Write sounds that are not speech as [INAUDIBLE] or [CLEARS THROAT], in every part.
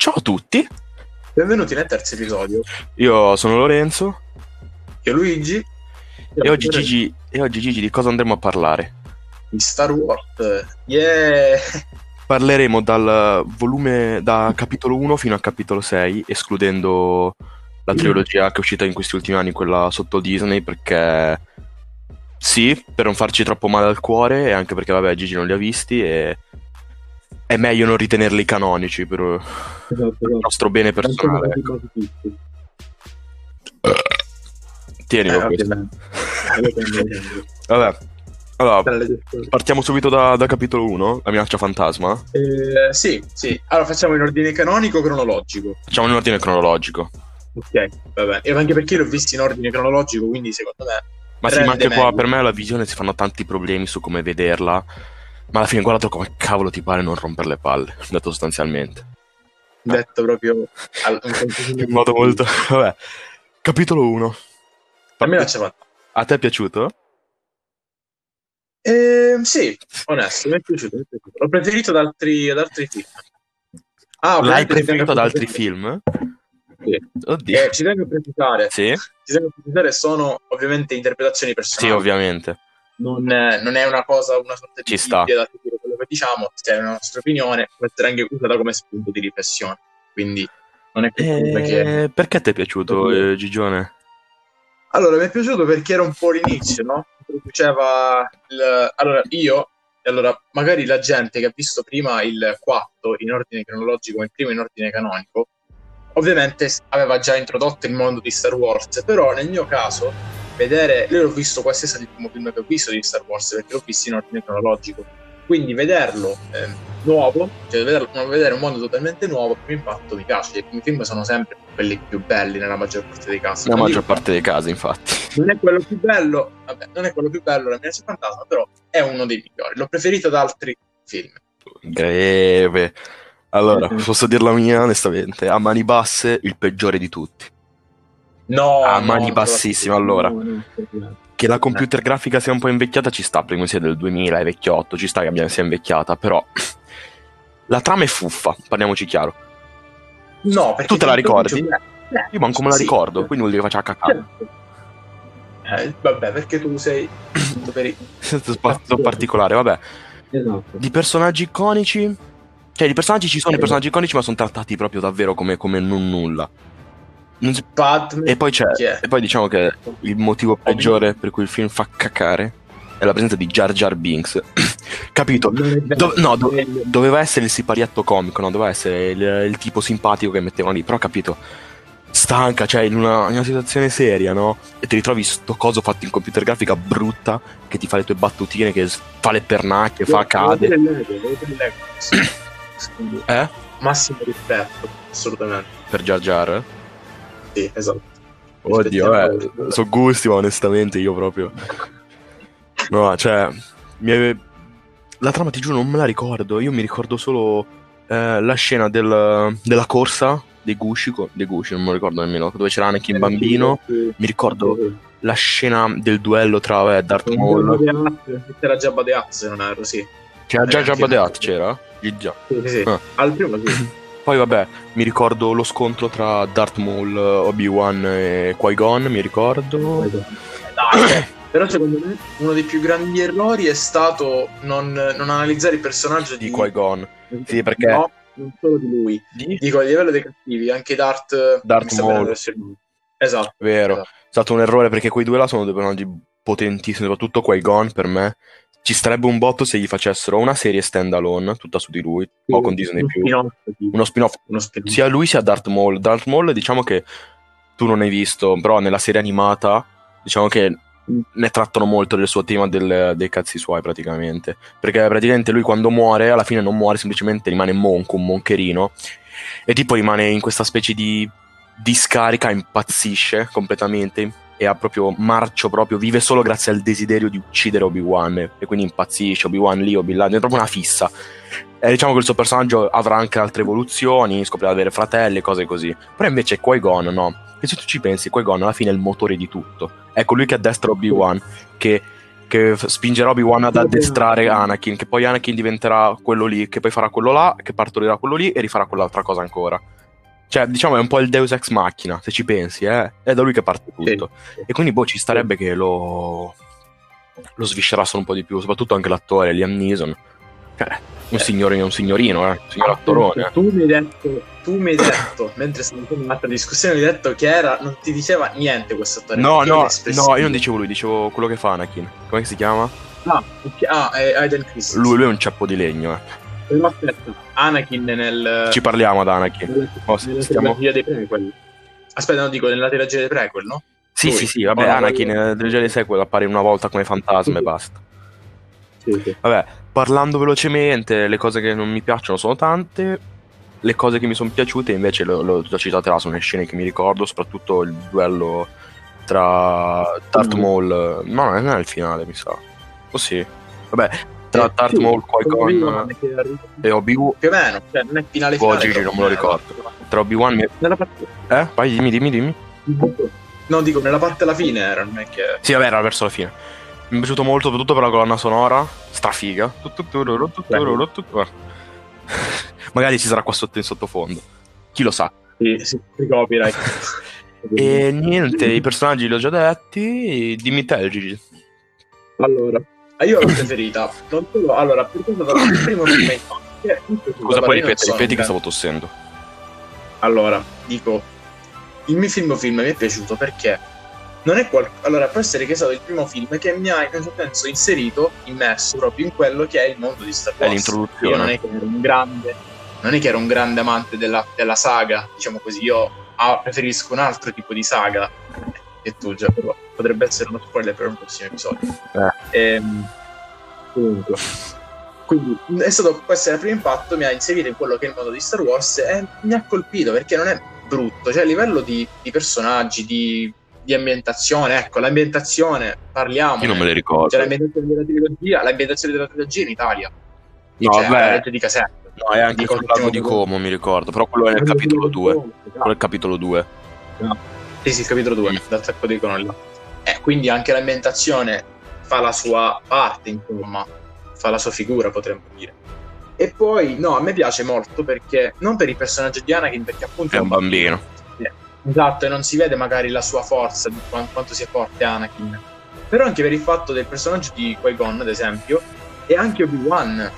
Ciao a tutti, Benvenuti nel terzo episodio. io sono Lorenzo Io Luigi. e oggi, Gigi, e oggi Gigi di cosa andremo a parlare? Di Star Wars. Yeah! Parleremo dal volume da capitolo 1 fino a capitolo 6, escludendo la trilogia che è uscita in questi ultimi anni, quella sotto Disney, perché sì, per non farci troppo male al cuore e anche perché vabbè Gigi non li ha visti e è meglio non ritenerli canonici per Esatto, il nostro bene personale. ecco. Tienilo questo. Vabbè, allora, partiamo subito da, da capitolo 1, la minaccia fantasma. Eh, sì, sì. Allora facciamo in ordine canonico o cronologico? Facciamo in ordine cronologico. Ok, va bene. E anche perché l'ho visto in ordine cronologico, quindi secondo me... Ma sì, ma anche qua meglio. per me la visione si fanno tanti problemi su come vederla. Ma alla fine guardato come cavolo ti pare non rompere le palle, [LAUGHS] detto sostanzialmente. Detto proprio... al- [LAUGHS] In modo molto... Vabbè, capitolo 1. A me piace. A te è piaciuto? Eh, sì, onesto, mi è piaciuto. mi è piaciuto. L'ho preferito da altri, ad altri film. Ah, L'hai preferito ad altri film? Sì. Oddio. Eh, ci tengo a precisare, Sì? ci tengo a precisare, sono ovviamente interpretazioni Sì, personali. ovviamente. Non, è- non è una cosa, una sorta di Ci da seguire quello che diciamo, se è una nostra opinione, può essere anche usata come spunto di riflessione. Quindi non è. Eh, perché ti è piaciuto, eh, Gigione? Allora, mi è piaciuto perché era un po' l'inizio, no? Introduceva il... Allora, io... e Allora, magari la gente che ha visto prima il 4 in ordine cronologico e il primo in ordine canonico, ovviamente aveva già introdotto il mondo di Star Wars, però nel mio caso, vedere... Io l'ho visto, quasi è il primo film che ho visto di Star Wars, perché l'ho visto in ordine cronologico. Quindi vederlo ehm, nuovo, cioè vederlo- vedere un mondo totalmente nuovo, il primo impatto mi piace. I primi film sono sempre quelli più belli nella maggior parte dei casi. La Non maggior parte dei casi, infatti. non è quello più bello, vabbè, non è quello più bello la minaccia fantasma, però è uno dei migliori. L'ho preferito da altri film. Greve. Allora, posso dir la mia onestamente. A mani basse, il peggiore di tutti. No, A no, mani no, bassissime, allora. no. Che la computer grafica sia un po' invecchiata ci sta, perché sia del 2000, è vecchiotto, ci sta che abbia- sia invecchiata, però [CLEARS THROAT] la trama è fuffa, parliamoci chiaro. No, perché Tu te la ricordi? Eh, Io manco me la sì. ricordo, quindi vuol dire che faccia cacare. Certo. Eh, vabbè, perché tu sei i- Senza spazio particolare, vabbè. Esatto. Di personaggi iconici... Cioè, di personaggi ci sono i personaggi iconici, ma sono trattati proprio davvero come, come non nulla. Si- Padme. E poi c'è... È? E poi diciamo che il motivo peggiore per cui il film fa cacare è la presenza di Jar Jar Binks. [CLEARS THROAT] Capito? Do- no, do- doveva essere il siparietto comico, no? Doveva essere il, il tipo simpatico che mettevano lì. Però capito, stanca, cioè in una, in una situazione seria, no? E ti ritrovi sto coso fatto in computer grafica brutta che ti fa le tue battutine, che fa le pernacchie, fa cade. [CLEARS THROAT] Eh? Massimo rispetto, assolutamente. Per Jar Jar? Sì, esatto. Oddio, eh, sono gusti, ma onestamente io proprio. No, cioè, ave- la trama ti giuro non me la ricordo. Io mi ricordo solo eh, la scena del- della corsa dei Gushi, co- dei Gushi, non me lo ricordo nemmeno, dove c'era Anakin bambino. Mi ricordo la scena del duello tra eh, Darth Maul. C'era Hutt, se non erro, sì. C'era già Eh, Jabba sì. Hutt, c'era? Sì, già. Sì, sì, sì. Ah. Al primo sì. [LAUGHS] Poi vabbè, mi ricordo lo scontro tra Darth Maul, Obi-Wan e Qui-Gon, mi ricordo. Dai, cioè, però secondo me uno dei più grandi errori è stato non, non analizzare il personaggio di, Di Qui-Gon. Sì, perché- No, non solo di lui. Di? Dico, a livello dei cattivi, anche Darth... Darth Maul. Esatto. Vero, Esatto. è stato un errore perché quei due là sono due personaggi potentissimi, soprattutto Qui-Gon per me. Ci starebbe un botto se gli facessero una serie stand alone, tutta su di lui, o con Disney Uno più. spin-off. Uno spin-off Uno spin-off. sia lui sia Darth Maul. Darth Maul diciamo che tu non hai visto, però nella serie animata diciamo che ne trattano molto del suo tema del- dei cazzi suoi praticamente. Perché praticamente lui quando muore, alla fine non muore, semplicemente rimane monco, un moncherino. E tipo rimane in questa specie di discarica, impazzisce completamente e ha proprio marcio proprio, vive solo grazie al desiderio di uccidere Obi-Wan e quindi impazzisce, Obi-Wan lì, Obi-Wan, è proprio una fissa. E diciamo che il suo personaggio avrà anche altre evoluzioni, scoprirà di avere fratelli, cose così. Però invece Qui-Gon no. E se tu ci pensi, Qui-Gon alla fine è il motore di tutto. È colui che addestra Obi-Wan, che che spingerà Obi-Wan ad addestrare Anakin, che poi Anakin diventerà quello lì, che poi farà quello là, che partorirà quello lì e rifarà quell'altra cosa ancora. Cioè, diciamo, è un po' il Deus Ex Machina, se ci pensi, eh? È da lui che parte tutto. Sì. E quindi, boh, ci starebbe che lo... lo sviscerassero un po' di più, soprattutto anche l'attore, Liam Neeson. Cioè, un, Eh. signorino, un signorino, eh? Un signor attorone. Tu mi hai detto, tu mi hai detto, [COUGHS] mentre stavo facendo un'altra discussione, mi hai detto che era, non ti diceva niente questo attore. No, no, no, io non dicevo lui, dicevo quello che fa Anakin. Come si chiama? Ah, ah, è Aiden Christensen. Lui, lui è un ceppo di legno, eh. Però aspetta, Anakin nel... Ci parliamo ad Anakin. nella, Oh, nella stiamo- trilogia dei prequel. Aspetta, non dico, nella trilogia dei prequel, no? Sì, Lui. sì, sì, vabbè, Oh, no, Anakin quello- nel Trilogia dei Sequel appare una volta come fantasma e basta. Sì, sì. Vabbè, parlando velocemente, le cose che non mi piacciono sono tante. Le cose che mi sono piaciute invece le le ho già citate là, sono le scene che mi ricordo, soprattutto il duello tra Darth Mm. Maul. No, non è il finale, mi sa. O sì. Vabbè, tra Eh, Darth sì, Maul, Qui-Gon e Obi-Wan. Più o meno, cioè non è finale Oh, finale. Gigi, però non me lo ricordo. Tra Obi-Wan e... Nella parte... Eh? Vai, dimmi, dimmi, dimmi. No, dico, nella parte alla fine era, non è che... Sì, vabbè, era verso la fine. Mi è piaciuto molto, soprattutto per la colonna sonora. Strafiga. [LAUGHS] Magari ci sarà qua sotto in sottofondo. Chi lo sa. Sì, sì, copyright. [LAUGHS] E niente, i personaggi li ho già detti. Dimmi te, Gigi. Allora, io l'ho preferita. Non solo, allora, per quanto riguarda il primo film che- Scusa, poi ripeti, sono ripeti che stavo tossendo. Allora, dico, il mio film film mi è piaciuto perché non è qual... Allora, può essere che è stato il primo film che mi ha senso inserito, immerso proprio in quello che è il mondo di Star È Wars. l'introduzione. Io non è che ero un grande, non è che ero un grande amante della, della saga, diciamo così, io ah, preferisco un altro tipo di saga che tu già, però potrebbe essere uno spoiler per un prossimo episodio. Ehm, comunque. Quindi è stato, questo è il primo impatto, mi ha inserito in quello che è il mondo di Star Wars e mi ha colpito perché non è brutto, cioè a livello di, di personaggi, di, di ambientazione, ecco, l'ambientazione, parliamo. Io non me le ricordo. C'è l'ambientazione della trilogia, l'ambientazione della trilogia in Italia. No, cioè, legge di Caserta. No, è anche sul lago di Como, mi ricordo. Però quello è nel capitolo 2. Quello è il capitolo 2. Sì, sì, il capitolo 2, dal sacco dei conoli là. Eh, quindi anche l'ambientazione fa la sua parte, insomma, fa la sua figura, potremmo dire. E poi, no, a me piace molto perché, non per il personaggio di Anakin, perché appunto È un bambino. Esatto, e non si vede magari la sua forza, di quan- quanto sia forte Anakin. Però anche per il fatto del personaggio di Qui-Gon, ad esempio, e anche Obi-Wan.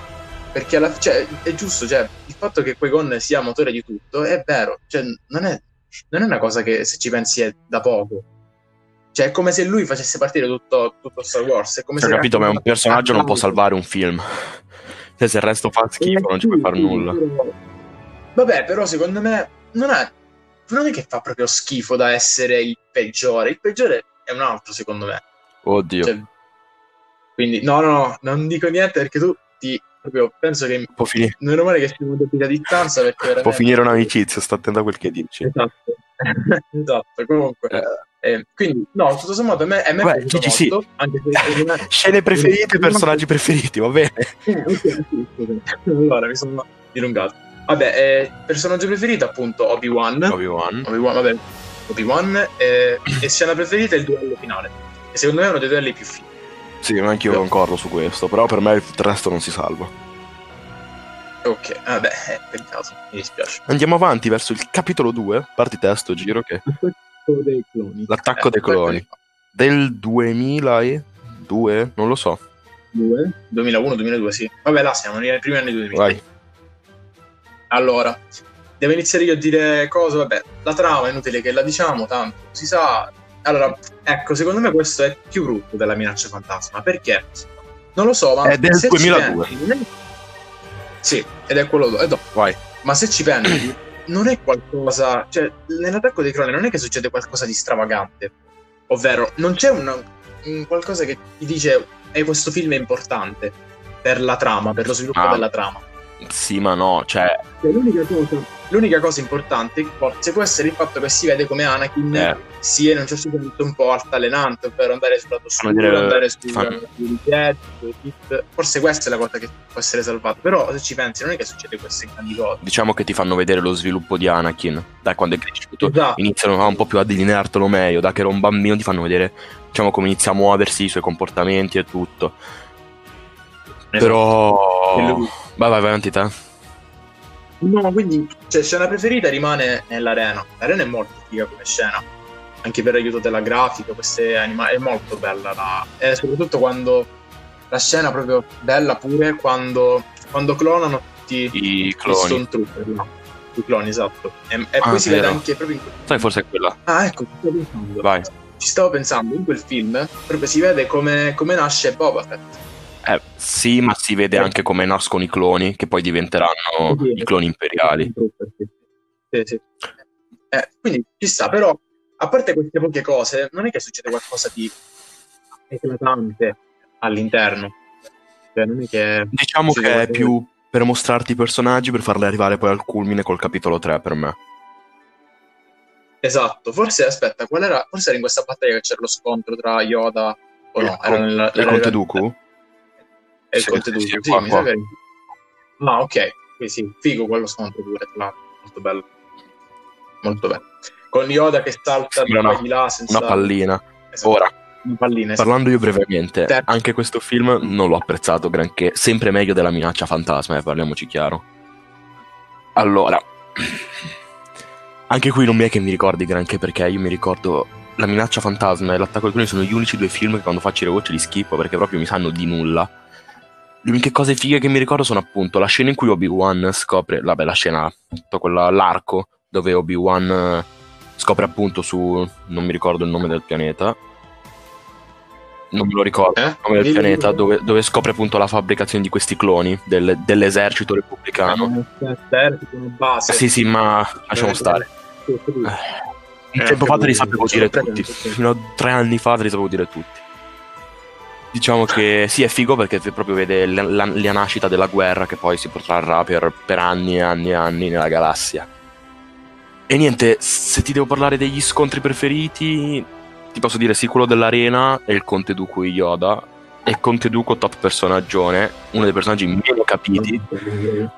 Perché alla, cioè, è giusto, cioè, il fatto che Qui-Gon sia motore di tutto è vero. Cioè, non è, non è una cosa che se ci pensi è da poco. Cioè, è come se lui facesse partire tutto, tutto Star Wars. È come Cioè, se capito, ma un personaggio non può salvare un film. Cioè, se il resto fa schifo, non ci puoi fare nulla. Vabbè, però secondo me non è, non è che fa proprio schifo da essere il peggiore. Il peggiore è un altro, secondo me. Oddio. Cioè, quindi, no, no, no, non dico niente perché tu ti proprio penso che Può, fini- non è male che siamo a distanza perché veramente... può finire un'amicizia, sta attento a quel che dici. Esatto, [LAUGHS] esatto, comunque. Eh. Eh, quindi, no, tutto sommato a me, a me Beh, è piaciuto sì. molto, anche se [LAUGHS] me... Scene preferite, personaggi preferiti, va bene. [LAUGHS] Allora, mi sono dilungato. Vabbè, eh, personaggio preferito appunto Obi-Wan. Obi-Wan. Obi-Wan, vabbè, Obi-Wan eh, e scena preferita è il duello finale. E secondo me è uno dei duelli più fighi. Sì, anche io concordo su questo, però per me il resto non si salva. Ok, vabbè, eh, peccato, mi dispiace. Andiamo avanti verso il capitolo 2, parti testo, giro, che [LAUGHS] L'attacco dei cloni. L'attacco dei cloni. del 2002, non lo so. 2001, 2002, sì. Vabbè, là siamo nei primi anni 2000. Vai. Allora, devo iniziare io a dire cosa, vabbè, la trama è inutile che la diciamo, tanto si sa. Allora, ecco, secondo me questo è più brutto della minaccia fantasma, perché? Non lo so, ma... È del se ci 2002. pensi, Sì, ed è quello... eh, no, Vai. ma se ci pensi, [CLEARS THROAT] non è qualcosa... Cioè, nell'attacco dei cloni non è che succede qualcosa di stravagante. Ovvero, non c'è un, un qualcosa che ti dice e questo film è importante per la trama, per lo sviluppo Ah. della trama. Sì, ma no, cioè, Cioè, l'unica cosa, L'unica cosa importante forse può essere il fatto che si vede come Anakin Eh. sia in un certo senso un po' altalenante, ovvero andare sul lato oscuro, dire- andare sui Sith. Forse questa è la cosa che può essere salvata. Però se ci pensi, non è che succede queste grandi cose. Diciamo che ti fanno vedere lo sviluppo di Anakin, da quando è cresciuto. Esatto. Iniziano un po' più a delineartelo meglio, da che era un bambino ti fanno vedere, diciamo, come inizia a muoversi, i suoi comportamenti e tutto. Però... E lui- Vai, vai, vai avanti te. No, quindi cioè, scena preferita rimane nell'arena. L'arena è molto figa come scena, anche per l'aiuto della grafica, queste anima- è molto bella. La... E soprattutto quando la scena proprio bella pure quando, quando clonano tutti I i cloni. Stormtrooper, no? I cloni, esatto. E, e Ah, poi si vero. vede anche proprio in quel... Sai, forse è quella. Ah, ecco, ci stavo pensando. Vai. Ci stavo pensando, in quel film proprio si vede come, come nasce Boba Fett. Eh, sì, ma si vede anche come nascono i cloni, che poi diventeranno Sì. i cloni imperiali. Sì, sì. Eh, quindi ci sta, però a parte queste poche cose, non è che succede qualcosa di eclatante all'interno. Cioè, non è che Diciamo che è più per mostrarti i personaggi, per farli arrivare poi al culmine col capitolo 3 per me. esatto. Forse aspetta, qual era? Forse era in questa battaglia che c'era lo scontro tra Yoda o no? Il Era il era- Conte Dooku? E il Sì, Conte sì, sì, sì, qua, che Ah, ok. Sì, sì, figo quello scontro pure, tra. Molto bello. Molto bello. Con Yoda che salta qua una- di là senza... Una pallina. Esatto, Ora, una pallina, esatto. parlando io brevemente, Certo. anche questo film non l'ho apprezzato granché, sempre meglio della minaccia fantasma, eh, parliamoci chiaro. Allora, anche qui non mi è che mi ricordi granché perché io mi ricordo la minaccia fantasma e l'attacco ai cloni sono gli unici due film che quando faccio i rewatch li schippo perché proprio mi sanno di nulla. Le uniche cose fighe che mi ricordo sono appunto la scena in cui Obi-Wan scopre, vabbè la scena, tutta quella, l'arco dove Obi-Wan eh, scopre appunto su, non mi ricordo il nome del pianeta, non me lo ricordo, Eh? il nome del pianeta, dove, dove scopre appunto la fabbricazione di questi cloni del- dell'esercito repubblicano. Eh, una base. Sì, sì, ma lasciamo Eh, stare. Un Eh, tempo fa te li sapevo dire tutti. Fino a tre anni fa te li sapevo dire tutti. Diciamo che sì, è figo perché proprio vede la, la- la nascita della guerra che poi si protrarrà per, per anni e anni e anni nella galassia. E niente, se ti devo parlare degli scontri preferiti, ti posso dire sì, quello dell'arena e il Conte Dooku Yoda. E Conte Dooku top personaggione, uno dei personaggi meno capiti.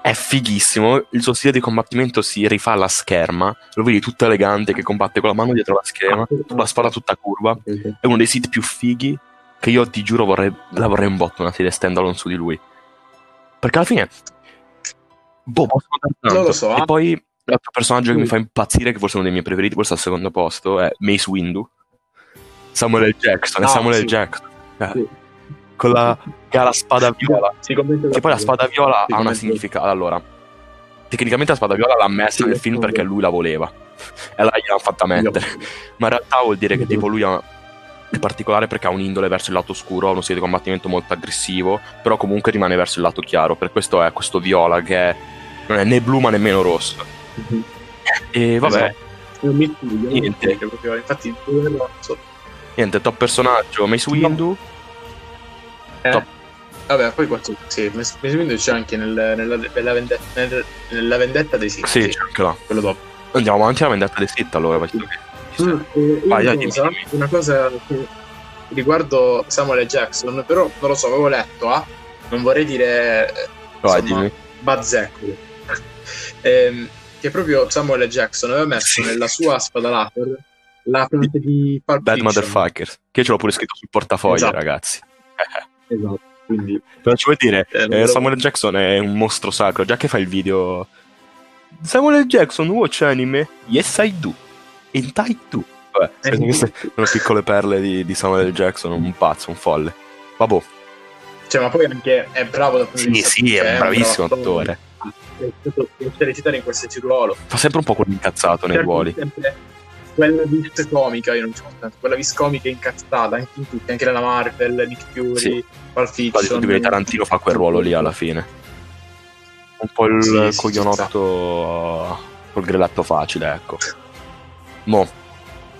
È fighissimo, il suo stile di combattimento si rifà alla scherma, lo vedi tutto elegante che combatte con la mano dietro la scherma, la spada tutta curva, è uno dei sit più fighi che io ti giuro vorrei, la vorrei un botto una serie standalone su di lui. Perché alla fine, boh, posso tanto. Non lo so, E eh. poi l'altro personaggio che Mm. mi fa impazzire, che forse è uno dei miei preferiti, forse al secondo posto, è Mace Windu. Samuel L. Jackson, Ah, Samuel L. sì. Jackson. Eh, Sì. Con la, che ha la spada viola. Commenta Che poi la spada viola Sì, ha una significato. Allora, tecnicamente la spada viola l'ha messa Sì, nel film sì. perché lui la voleva. E allora gliel'hanno fatta mettere. Ma in realtà vuol dire che Sì. tipo lui ha- è particolare perché ha un'indole verso il lato oscuro, ha uno stile di combattimento molto aggressivo, però comunque rimane verso il lato chiaro. Per questo è questo viola che è- non è né blu ma nemmeno rosso. E vabbè, Esatto. È un miscuglio, Niente. perché proprio- Infatti, quello- so- niente, top personaggio Mace Windu. eh, Top. Vabbè, poi qualcosa. Sì, Mace Windu c'è anche nel- nella, nella vendetta, nel- nella vendetta dei Sith. Sì, sì, c'è anche là. quello dopo. Andiamo avanti alla vendetta dei Sith allora. che- Mm, eh, Vai, una, cosa, una cosa riguardo Samuel L. Jackson, però non lo so, avevo letto, ah, non vorrei dire eh, Vai, insomma, dimmi. bazzecolo. [LAUGHS] Ehm, che proprio Samuel L. Jackson aveva messo nella sua spada laser la frase di Pulp Bad Fiction. motherfuckers. Che io ce l'ho pure scritto sul portafoglio, Esatto. ragazzi. [LAUGHS] Esatto, quindi Però ci vuoi dire, Eh, eh, Samuel. Jackson è un mostro sacro, già che fa il video... Samuel L. Jackson, watch anime? Yes, I do. And I do. Vabbè, Eh, queste sono piccole perle di, di Samuel. Jackson, un pazzo, un folle. Vabbè, Cioè, ma poi anche è bravo punto sì, sì, è un bravissimo bravo attore. È stato piacere recitare in qualsiasi ruolo. Fa sempre un po' quello incazzato nei Certo, ruoli. Quella vis comica, io non ci posso tanto, quella vis comica incazzata, anche in tutti, anche nella Marvel, Nick Fury, Sì. Pulp Quasi Fiction. Tarantino fa quel ruolo lì alla fine. Un po' il Sì, sì, coglionotto col greletto facile, ecco. Mo,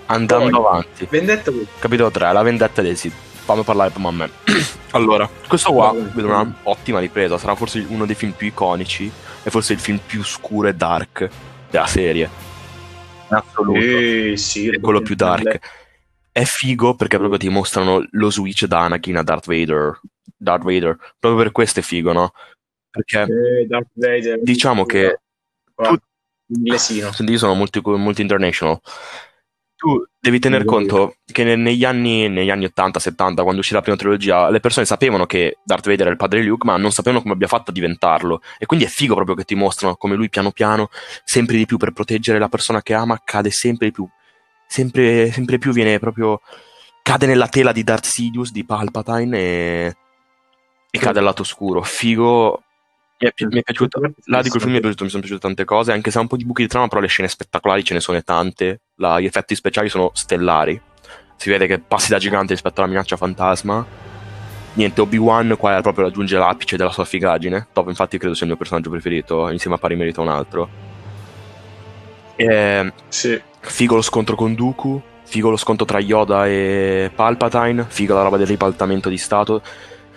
andando Poi- avanti. Vendetta Capitolo 3, la vendetta dei Sith. Fammi parlare prima a me. [CLEARS THROAT] allora, questo qua vedo una ottima ripresa. Sarà forse uno dei film più iconici e forse il film più scuro e dark della serie. In assoluto. Eh, sì, è quello più dark. È figo perché proprio ti mostrano lo switch da Anakin a Darth Vader. Darth Vader. Proprio per questo è figo, no? Perché Eh, Darth Vader. diciamo che tu- inglesino. Senti, io sono multi, multi international. Tu devi tener Sì, conto che ne- negli anni, negli anni 80, 70, quando uscì la prima trilogia, le persone sapevano che Darth Vader era il padre di Luke, ma non sapevano come abbia fatto a diventarlo. E quindi è figo proprio che ti mostrano come lui piano piano, sempre di più per proteggere la persona che ama, cade sempre di più. Sempre, sempre più viene proprio. cade nella tela di Darth Sidious, di Palpatine e. e cade al lato oscuro. Figo. Mi è, pi- mi è piaciuto. Là di quel film mi, è piaciuto, mi sono piaciute tante cose, anche se ha un po' di buchi di trama, però le scene spettacolari ce ne sono tante. La- gli effetti speciali sono stellari. Si vede che passi da gigante rispetto alla minaccia fantasma. Niente, Obi-Wan qua proprio raggiunge l'apice della sua figaggine. Top, infatti, credo sia il mio personaggio preferito, insieme a pari merito a un altro. E, Sì. figo lo scontro con Dooku. Figo lo scontro tra Yoda e Palpatine. Figo la roba del ribaltamento di stato.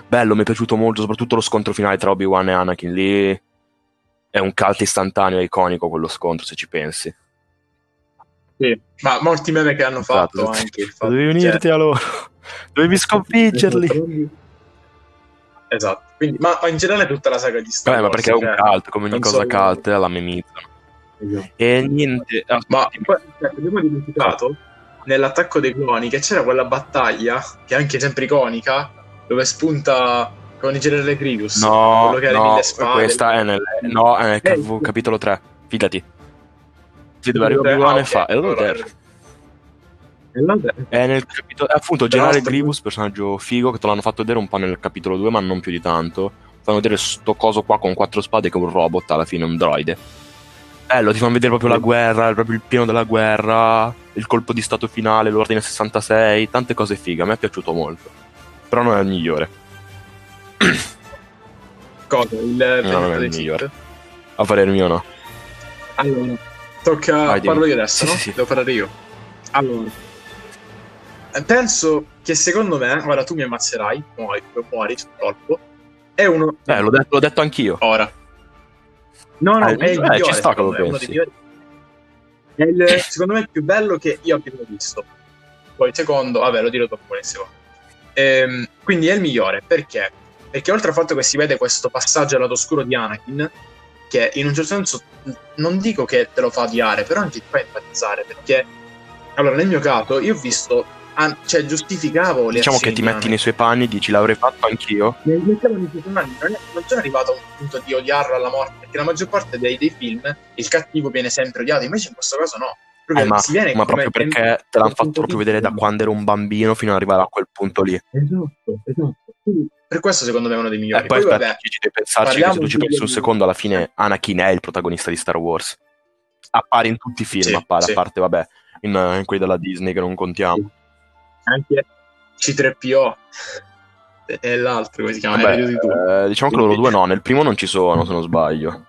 Bello, mi è piaciuto molto, soprattutto lo scontro finale tra Obi-Wan e Anakin. Lì è un cult istantaneo, è iconico quello scontro, se ci pensi. Sì. Ma molti meme che hanno fatto Esatto. anche fatto Dovevi cioè- unirti a loro. [LAUGHS] Dovevi sconfiggerli. Esatto. Quindi, ma, ma in generale tutta la saga di Star Vabbè, ma Wars, perché è un cioè, cult, come ogni cosa so- cult, la memizzano. Esatto. E niente. ah, Ma poi aspetta, abbiamo dimenticato nell'attacco dei cloni che c'era quella battaglia, che è anche sempre iconica, dove spunta con il generale Grievous. No, no, questa è nel, no, è nel Eh, cap- capitolo 3. Fidati. Sì, dove arriva Ah, Obi-Wan e fa. E allora Allora, there. e l'altra- È nel capitolo. Appunto il generale. Grievous, personaggio figo, che te l'hanno fatto vedere un po' nel capitolo 2, ma non più di tanto. Fanno vedere sto coso qua con quattro spade che è un robot, alla fine un droide. Bello, ti fanno vedere proprio la guerra, proprio il pieno della guerra, il colpo di stato finale, l'ordine 66, tante cose fighe, a me è piaciuto molto. Però non è il migliore. [COUGHS] Cosa? Il non è il migliore. A parere mio no. Allora, tocca. Vai, dimmi. parlo io adesso, Sì, no? sì. Devo parlare io. Allora, eh, penso che secondo me, guarda, tu mi ammazzerai, muori, muori sul colpo. È uno. Eh, l'ho detto, l'ho detto anch'io. Ora. No, no, Eh, è il eh, migliore. ci sta che secondo lo pensi. È il, secondo me il più bello che io abbia visto. Poi il secondo, vabbè, lo dirò dopo nel secondo. Ehm, quindi è il migliore perché? Perché oltre al fatto che si vede questo passaggio al lato oscuro di Anakin, che in un certo senso non dico che te lo fa odiare, però anche ti fa empatizzare. Perché, allora, nel mio caso, io ho visto, an- cioè, giustificavo le Diciamo che ti metti nei suoi panni e dici l'avrei fatto anch'io. nel mettevo nei suoi panni, non, è- non sono arrivato a un punto di odiarlo alla morte, perché la maggior parte dei, dei film il cattivo viene sempre odiato, invece in questo caso no. Proprio Eh, ma, si viene ma come- proprio perché te l'hanno fatto proprio vedere da quando ero un bambino fino ad arrivare a quel punto lì. Esatto, esatto. Quindi, per questo secondo me è uno dei E migliori. Eh, poi Poi, aspetta, vabbè, ci devi pensarci che se tu ci pensi un secondo, alla fine Anakin è il protagonista di Star Wars. Appare in tutti i film, Sì, appare, sì. a parte, vabbè, in, in quelli della Disney che non contiamo. anche C3PO e l'altro, come si chiama? Vabbè, Eh, eh, diciamo che loro due no, nel primo non ci sono, se non sbaglio.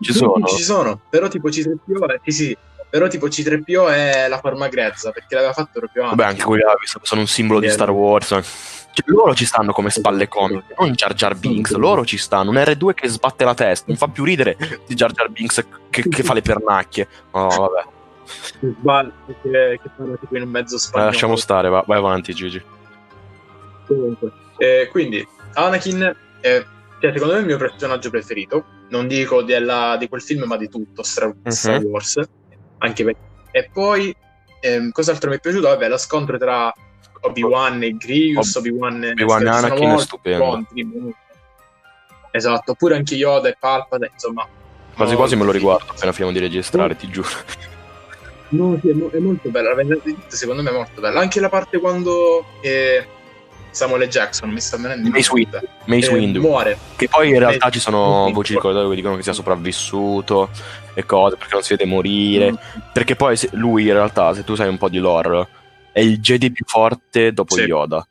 Ci Sì, sono. Ci sono, però tipo C3PO è, sì, sì, però tipo C3PO è la forma grezza, perché l'aveva fatto proprio Vabbè, Anakin. anche quelli che sono un simbolo di Star Wars. Cioè, loro ci stanno come spalle comiche, non Jar Jar Binks, loro ci stanno. Un R2 che sbatte la testa, mi fa più ridere di Jar Jar Binks che, che fa le pernacchie. No, vabbè, Che sbaglia, che, che parla tipo in un mezzo Eh, spagnolo. lasciamo stare, va- vai avanti Gigi. Comunque, eh, quindi Anakin è, cioè, secondo me è il mio personaggio preferito. Non dico della- di quel film, ma di tutto Star, Mhm. Star Wars. Anche per- E poi, ehm, cos'altro mi è piaciuto? Vabbè, lo scontro tra Obi-Wan e Grievous, Ob- Obi-Wan e Obi-Wan e Anakin è stupendo. scontri. Esatto, oppure anche Yoda e Palpatine, insomma. Quasi quasi me lo riguardo appena finiamo di registrare, ti giuro. No, sì, è, mo- è molto bella. Secondo me è molto bella. Anche la parte quando eh, Samuel L. Jackson mi sta venendo in Mace. Windu. Mace Eh, Windu. muore. Che poi in realtà Mace- ci sono voci corridoio che dicono che sia sopravvissuto e cose perché non si vede morire. Mm. Perché poi se- lui in realtà, se tu sai un po' di lore, è il Jedi più forte dopo Sì. Yoda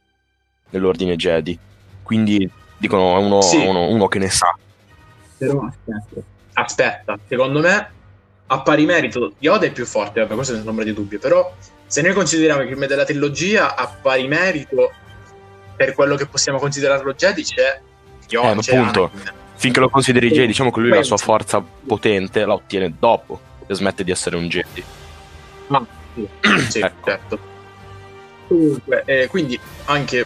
nell'ordine Jedi. Quindi dicono è uno, Sì. uno- uno che ne sa. Però aspetta. Aspetta, secondo me a pari merito Yoda è più forte, vabbè, questo senza ombra di dubbio, però se noi consideriamo i film della trilogia a pari merito per quello che possiamo considerarlo Jedi c'è Eh, ma c'è appunto. Anakin. finché lo consideri. Jedi, diciamo che lui Poi- la sua forza potente la ottiene dopo e smette di essere un Jedi. Sì, [CLEARS THROAT] sì, Ecco. certo. Comunque, eh, quindi anche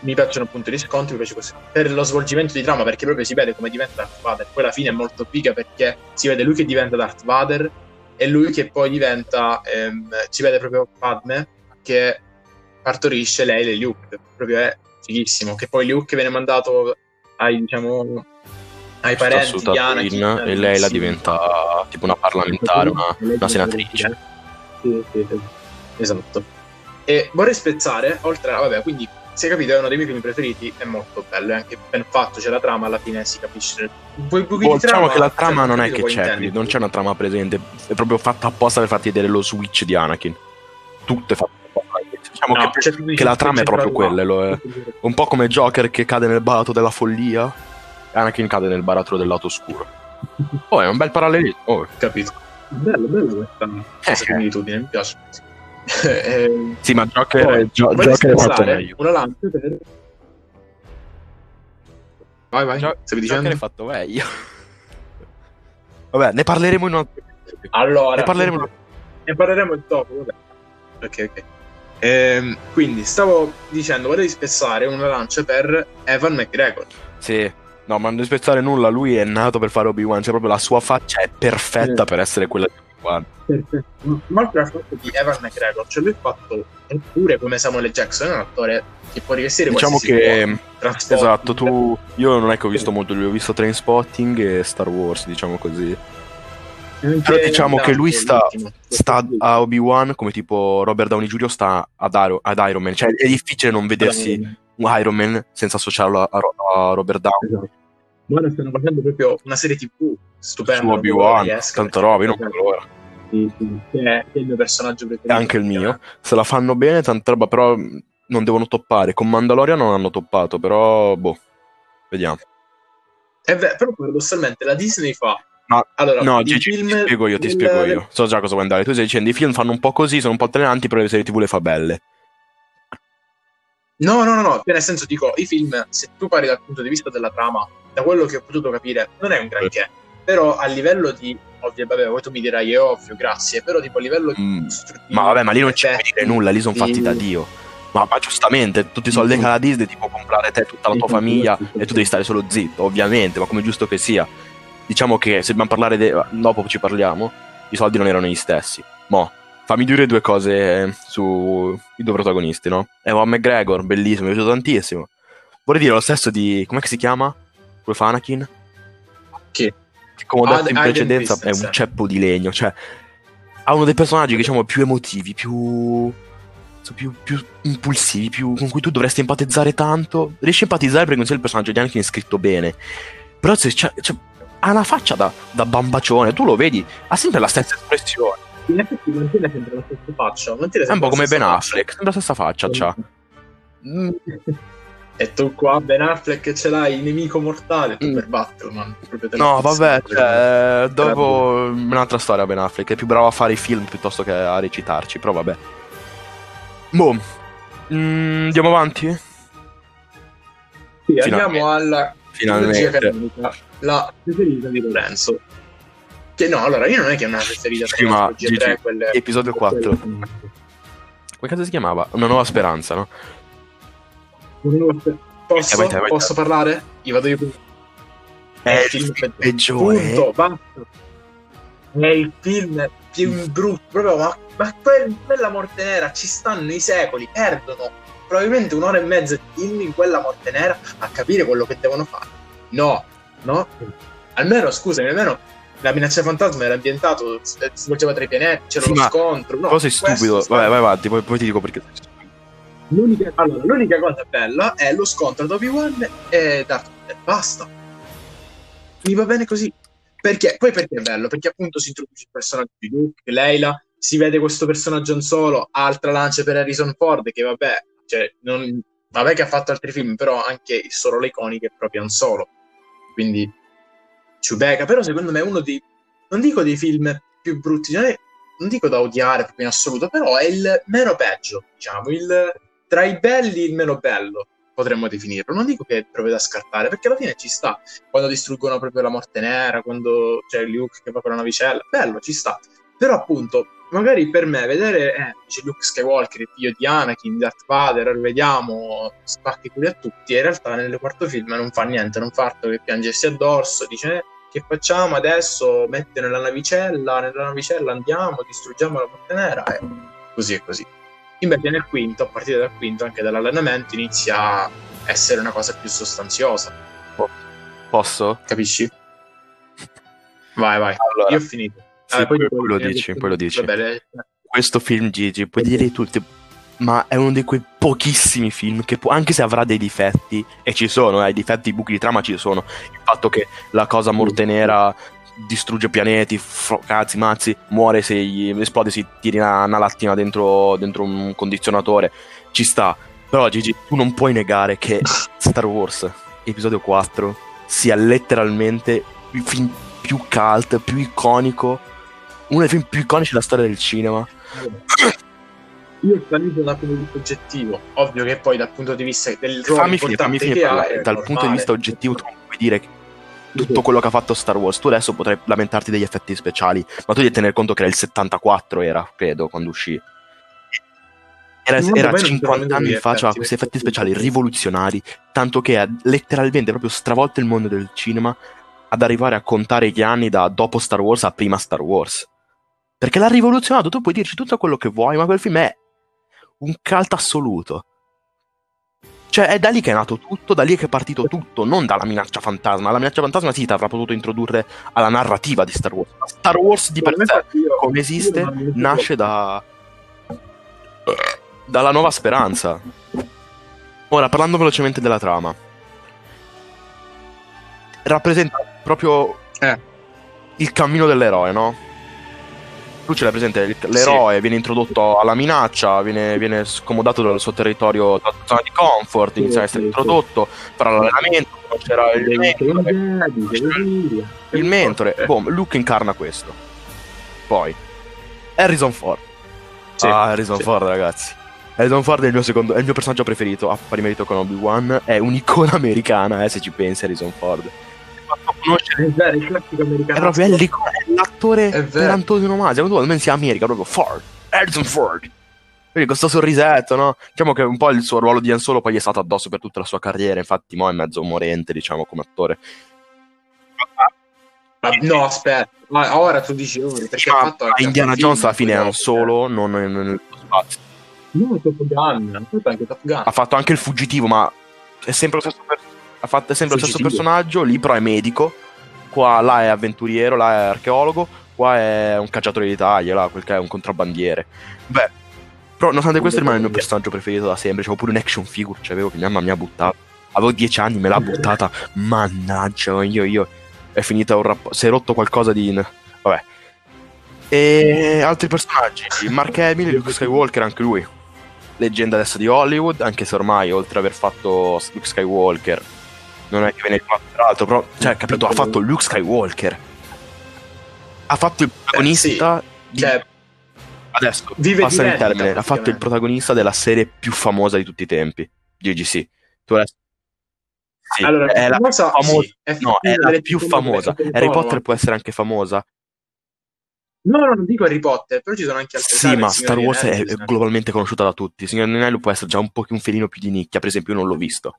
mi piacciono appunto gli scontri, mi piace così. Per lo svolgimento di trama, perché proprio si vede come diventa Darth Vader. Poi alla fine è molto figa perché si vede lui che diventa Darth Vader e lui che poi diventa, ehm, si vede proprio Padme che partorisce lei e Luke. Proprio è fighissimo. Che poi Luke viene mandato ai, diciamo, ai parenti di Anakin. E lei la diventa tipo una parlamentare, una, una senatrice. Sì, sì, sì. Esatto. E vorrei spezzare, oltre a, vabbè, quindi si è capito, è uno dei miei film preferiti, è molto bello, è anche ben fatto, c'è la trama, alla fine si capisce. Vuoi Boh, di diciamo che la trama non è che c'è, intendi. non c'è una trama presente, è proprio fatta apposta per farti vedere lo switch di Anakin. Tutto è fatto. Diciamo No, che, cioè, che la trama è proprio quella, lo è. un po' come Joker che cade nel baratro della follia, e Anakin cade nel baratro del lato oscuro. Oh, è un bel parallelismo. Oh. Capito. Bello, bello questa, questa Eh. similitudine, mi piace. [LAUGHS] Eh, Sì, ma Joker, poi, Gio- Joker è fatto meglio. Una lancia per... Vai, vai, Gio- stavi Joker dicendo? è fatto meglio. [LAUGHS] Vabbè, ne parleremo in un altro Allora, Ne parleremo ne parleremo dopo. Vabbè. Ok, ok. Ehm, quindi stavo dicendo, vorrei spezzare una lancia per Evan McGregor. Sì. No, ma non spezzare nulla, lui è nato per fare Obi-Wan, cioè proprio la sua faccia è perfetta Sì. per essere quella di Obi-Wan. Ma oltre al fatto di Evan McGregor, cioè lui ha fatto eppure come Samuel Jackson, è un attore che può rivestire Diciamo che esatto, tu io non è che ho visto molto lui, ho visto Trainspotting e Star Wars, diciamo così. Però diciamo che lui sta, sta a Obi-Wan come tipo Robert Downey Jr. sta ad, Iro- ad Iron Man, cioè è difficile non vedersi un Iron Man senza associarlo a, a Robert Downey Esatto. Ora stanno facendo proprio una serie TV stupenda. su Obi-Wan, tanta roba, io non vedo l'ora. Sì, sì, che è, il mio personaggio preferito. anche il mio. Se la fanno bene, tanta roba, però non devono toppare. Con Mandalorian non hanno toppato, però boh, vediamo. È vero, però paradossalmente la Disney fa. Ma- allora, No, Gigi, film ti spiego io, ti del- spiego io. So già cosa vuoi andare. Tu stai dicendo i film fanno un po' così, sono un po' altalenanti, però le serie TV le fa belle. No, no, no, no, cioè, nel senso dico, i film, se tu parli dal punto di vista della trama, da quello che ho potuto capire, non è un granché. Però a livello di, ovvio, vabbè, poi tu mi dirai, è ovvio, grazie, però tipo a livello di Mm, Ma vabbè, ma lì non effetti, dire nulla, lì sono fatti sì. da Dio. Ma, ma giustamente, tutti i soldi che ha la Disney ti può comprare te, tutta la tua famiglia e tu devi stare solo zitto, ovviamente, ma come è giusto che sia. Diciamo che se dobbiamo parlare, de- dopo ci parliamo, i soldi non erano gli stessi. Mo, fammi dire due cose eh, sui due protagonisti, no? Evan McGregor, bellissimo, mi è piaciuto tantissimo. Vorrei dire lo stesso di, com'è che si chiama? Quello fa Anakin? Che come ho detto in Hayden precedenza è un ceppo di legno, cioè ha uno dei personaggi diciamo più emotivi, più, più, più impulsivi, più, con cui tu dovresti empatizzare tanto. Riesci a empatizzare perché non sei il personaggio di Anakin scritto bene. Però se c'è- c'è- ha una faccia da, da bambacione, tu lo vedi, ha sempre la stessa espressione. In effetti mantiene sempre la stessa faccia. È un po' come Ben. Affleck, sempre la stessa faccia c'ha. Mm, [LAUGHS] E tu qua, Ben Affleck, ce l'hai il nemico mortale tu Mm. per batterlo, man. Proprio te lo No, vabbè, cioè, dopo un'altra storia Ben Affleck, è più bravo a fare i film piuttosto che a recitarci, però vabbè. Boh, mm, andiamo avanti? Sì, andiamo alla Finalmente. la preferita di Lorenzo. Che no, allora io non è che è una preferita Sì, ma, la trilogia Gigi, 3 quelle Episodio 4. quelle- Come cazzo si chiamava? Una nuova speranza, no? Posso, vai te, vai te. posso parlare? Io vado io prima. È il film peggiore. Punto, basta. È il film più brutto, proprio, ma, ma quel- quella morte nera ci stanno i secoli, perdono probabilmente un'ora e mezza di film in quella morte nera a capire quello che devono fare. No, no. Almeno, scusami, almeno la minaccia fantasma era ambientato, si svolgeva tra i pianeti, c'era Sì, lo ma scontro. No, sei stupido. Vabbè, vai avanti, poi, poi ti dico perché. L'unica, allora, l'unica cosa bella è lo scontro tra Obi-Wan e Darth Vader. Basta. Mi va bene così. Perché? Poi perché è bello? Perché appunto si introduce il personaggio di Luke, Leila, si vede questo personaggio in solo, altra lancia per Harrison Ford, che vabbè, cioè, non, vabbè che ha fatto altri film, però anche il solo le iconiche è proprio un solo. Quindi Chewbacca, però secondo me è uno dei, non dico dei film più brutti, non, dico da odiare proprio in assoluto, però è il meno peggio, diciamo, il, tra i belli il meno bello, potremmo definirlo. Non dico che è proprio da scartare, perché alla fine ci sta. Quando distruggono proprio la morte nera, quando c'è Luke che va con la navicella, bello, ci sta. Però appunto, magari per me vedere, eh, dice Luke Skywalker, il figlio di Anakin, Darth Vader, vediamo, spacchi culi a tutti, e in realtà nel quarto film non fa niente, non fa altro che piangersi addosso, dice... Eh, che facciamo adesso? Mette nella navicella, nella navicella andiamo, distruggiamo la morte nera e così e così. Invece nel quinto, a partire dal quinto, anche dall'allenamento, inizia a essere una cosa più sostanziosa. Posso? Capisci? Vai, vai. Allora, Io ho finito. Sì, Ah, poi, poi lo dici, poi lo dici. Vabbè, Questo film, Gigi, puoi dire tutti, ma è uno di quei pochissimi film che, può- anche se avrà dei difetti, e ci sono, eh, i difetti, i buchi di trama ci sono, il fatto che la cosa morte nera distrugge pianeti, fro- cazzi, mazzi, muore se gli esplode, si tiri una, una lattina dentro, dentro un condizionatore, ci sta. Però Gigi, tu non puoi negare che [LAUGHS] Star Wars, episodio 4, sia letteralmente il film più cult, più iconico, uno dei film più iconici della storia del cinema. Io organizzo dal punto di vista oggettivo. Ovvio che poi dal punto di vista del ruolo fammi finire, fammi finire parlare. Dal punto di normale. vista oggettivo, tu puoi dire che tutto quello che ha fatto Star Wars. Tu adesso potrai lamentarti degli effetti speciali, ma tu devi tener conto che era il 74, era, credo, quando uscì. Era, era poi non 50 mi anni fa, effetti, questi effetti speciali rivoluzionari, tanto che ha letteralmente proprio stravolto il mondo del cinema ad arrivare a contare gli anni da dopo Star Wars a prima Star Wars. Perché l'ha rivoluzionato, tu puoi dirci tutto quello che vuoi, ma quel film è un cult assoluto. Cioè, è da lì che è nato tutto, da lì che è partito tutto, non dalla minaccia fantasma. La minaccia fantasma sì, ti avrà potuto introdurre alla narrativa di Star Wars. Ma Star Wars di per sé, come esiste, nasce da... dalla nuova speranza. Ora, parlando velocemente della trama. Rappresenta proprio Eh. il cammino dell'eroe, no? Tu ce l'hai presente, l'eroe viene introdotto alla minaccia, viene, viene scomodato dal suo territorio, dalla zona di comfort, inizia a essere sì, sì. introdotto, farà l'allenamento, conoscerà il mentore, il mentore, boom, Luke incarna questo. Poi, Harrison Ford. Sì, ah, Harrison sì. Ford, ragazzi. Harrison Ford è il mio secondo, è il mio personaggio preferito, a pari merito con Obi-Wan, è un'icona [LAUGHS] americana, eh, se ci pensi Harrison Ford. Fatto conoscere È vero, il classico americano. è proprio è l'icona, è l'attore antonomasia. Quando tu pensi a America, proprio Ford, Harrison Ford. Quindi questo sorrisetto, no? Diciamo che un po' il suo ruolo di Han Solo poi gli è stato addosso per tutta la sua carriera, infatti mo è mezzo morente, diciamo, come attore. Ma no, aspetta, ma ora tu dici ora, perché Sì, ha ma fatto anche Indiana Jones alla fine è Han dopo, Solo, non nel- spazio. No, Top Gun, ha fatto anche Top Gun. Ha fatto anche il fuggitivo, ma è sempre lo stesso, per- ha fatto, sempre lo stesso personaggio, lì però è medico, qua là è avventuriero, là è archeologo, qua è un cacciatore d'Italia, là quel che è un contrabbandiere. Beh, però nonostante questo rimane il mio personaggio preferito da sempre, c'avevo pure un action figure, c'avevo che mia mamma mi ha buttato. Avevo dieci anni, me l'ha buttata, mannaggia, io, io, è finita un rapporto, si è rotto qualcosa di... vabbè. E altri personaggi, Mark Hamill, Luke Skywalker, anche lui, leggenda adesso di Hollywood, anche se ormai oltre ad aver fatto Luke Skywalker non è che viene rifatto tra l'altro, però cioè, capito, ha fatto Luke Skywalker. Ha fatto il protagonista di Cioè, adesso vive passa il termine, ha fatto il protagonista della serie più famosa di tutti i tempi, GGC. Tu adesso sì, allora, è la più famosa, famosa. sì, è No, è la più famosa. Harry Potter può essere anche famosa. No, no, non dico Harry Potter, però ci sono anche altre Sì, ma Star Wars è, globalmente conosciuta da tutti. Signor Anello può essere già un po' un felino più di nicchia, per esempio, io non l'ho visto.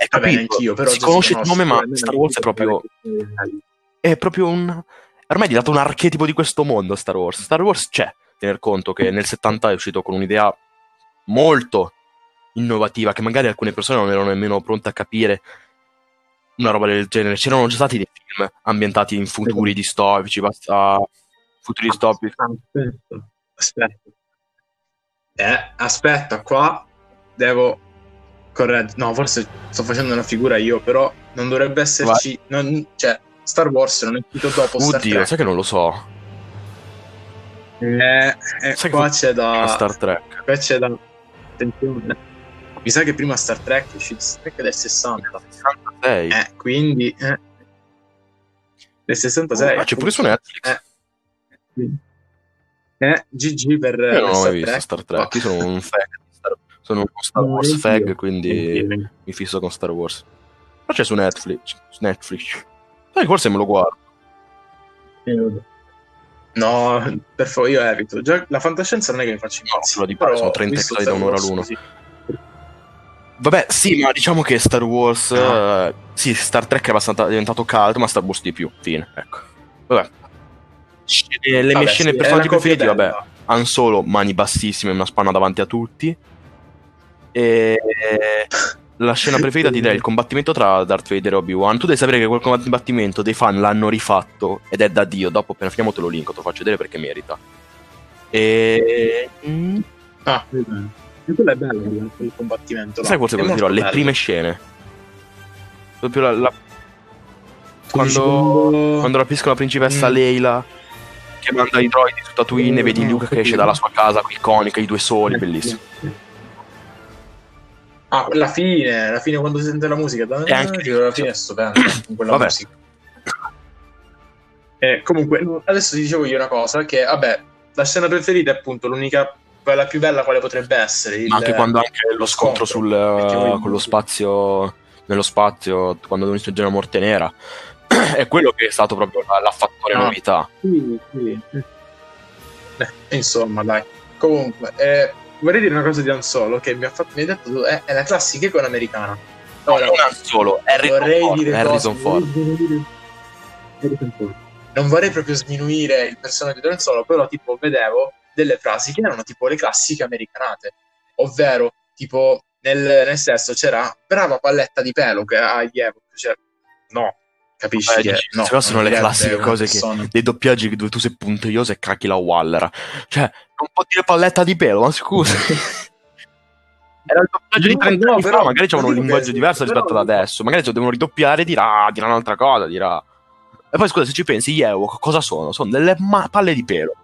Eh, capito? neanch'io, però si conosce il nome, ma Star Wars è proprio, è proprio un... Ormai è diventato un archetipo di questo mondo, Star Wars. Star Wars c'è, tener conto che nel 70 è uscito con un'idea molto innovativa, che magari alcune persone non erano nemmeno pronte a capire una roba del genere. C'erano già stati dei film ambientati in futuri distopici, basta... Futuri distopici. Aspetta, aspetta. Eh, aspetta, qua devo correggere. No, forse sto facendo una figura io, però non dovrebbe esserci. non- cioè, Star Wars non è uscito dopo Star Oddio, Trek. sai che non lo so. Eh, eh, Sai qua c'è da. Star Trek. Qua c'è da. Attenzione. Mi sa che prima Star Trek è uscito Star Trek del 60. 66. Eh, quindi. Eh, del 66. Ah, c'è pure su Netflix. Eh. Eh, GG per, mai Star visto Trek. Star Trek. Io sono un fan Star, Sono uno Star No, Wars fag, quindi mi fisso con Star Wars. Ma c'è su Netflix. Su Netflix. Sai, forse me lo guardo. No, per favore, io evito. Già, la fantascienza non è che mi faccio No, impazzire. quello di però sono 30 visto episodi da un'ora l'uno. sì. Vabbè, sì, ma diciamo che Star Wars. No. eh, sì, Star Trek è abbastanza diventato caldo, ma Star Wars di più. Fine, ecco. Vabbè. Scene- le mie Vabbè, scene sì, personaggi preferiti, vabbè. Han Solo, mani bassissime, una spanna davanti a tutti. E [LAUGHS] la scena preferita ti direi il combattimento tra Darth Vader e Obi-Wan. Tu devi sapere che quel combattimento dei fan l'hanno rifatto ed è da Dio. Dopo, appena finiamo, te lo linko, te lo faccio vedere perché merita. E. mm, Ah, e quello è bello il combattimento. là. sai forse È cosa dirò? Le prime scene. Proprio la- la- dici quando, quando rapiscono la principessa Mm. Leila che manda i droidi su Tatooine e vedi Mm, Luke che esce dalla sua casa iconica, i due soli, bellissimo. Ah, la fine, la fine quando si sente la musica. da- E anche- la fine è stupenda [COUGHS] con quella Vabbè. musica. Eh, comunque, adesso ti dicevo io una cosa, che vabbè, la scena preferita è appunto l'unica, quella più bella quale potrebbe essere. il- anche quando anche lo scontro sul, poi- con lo spazio, nello spazio, quando devono distruggere la morte nera, [COUGHS] è quello che è stato proprio la, la fattore Ah. novità. Sì, sì. Eh, insomma, dai. Comunque, eh, vorrei dire una cosa di Han Solo che mi ha fatto, mi hai detto è, è la classica icona americana. No, non Han Solo, Harrison vorrei Ford, dire Harrison cose- Ford. Non vorrei proprio sminuire il personaggio di Han Solo, però tipo vedevo delle frasi che erano tipo le classiche americanate, ovvero tipo nel, nel senso c'era brava palletta di pelo che ha gli Ewok, cioè no, capisci Eh, che no, queste sono le classiche cose che- persona. Dei doppiaggi dove tu sei puntiglioso e cacchi la Waller. Cioè, non può dire palletta di pelo, ma scusa. [LAUGHS] Era il doppiaggio di No, 30 no, anni però- fa, magari c'avevano un linguaggio diverso però- rispetto ad adesso. Magari se lo devono ridoppiare dirà, dirà un'altra cosa, dirà... E poi scusa, se ci pensi, gli Ewok cosa sono? Sono delle ma- palle di pelo.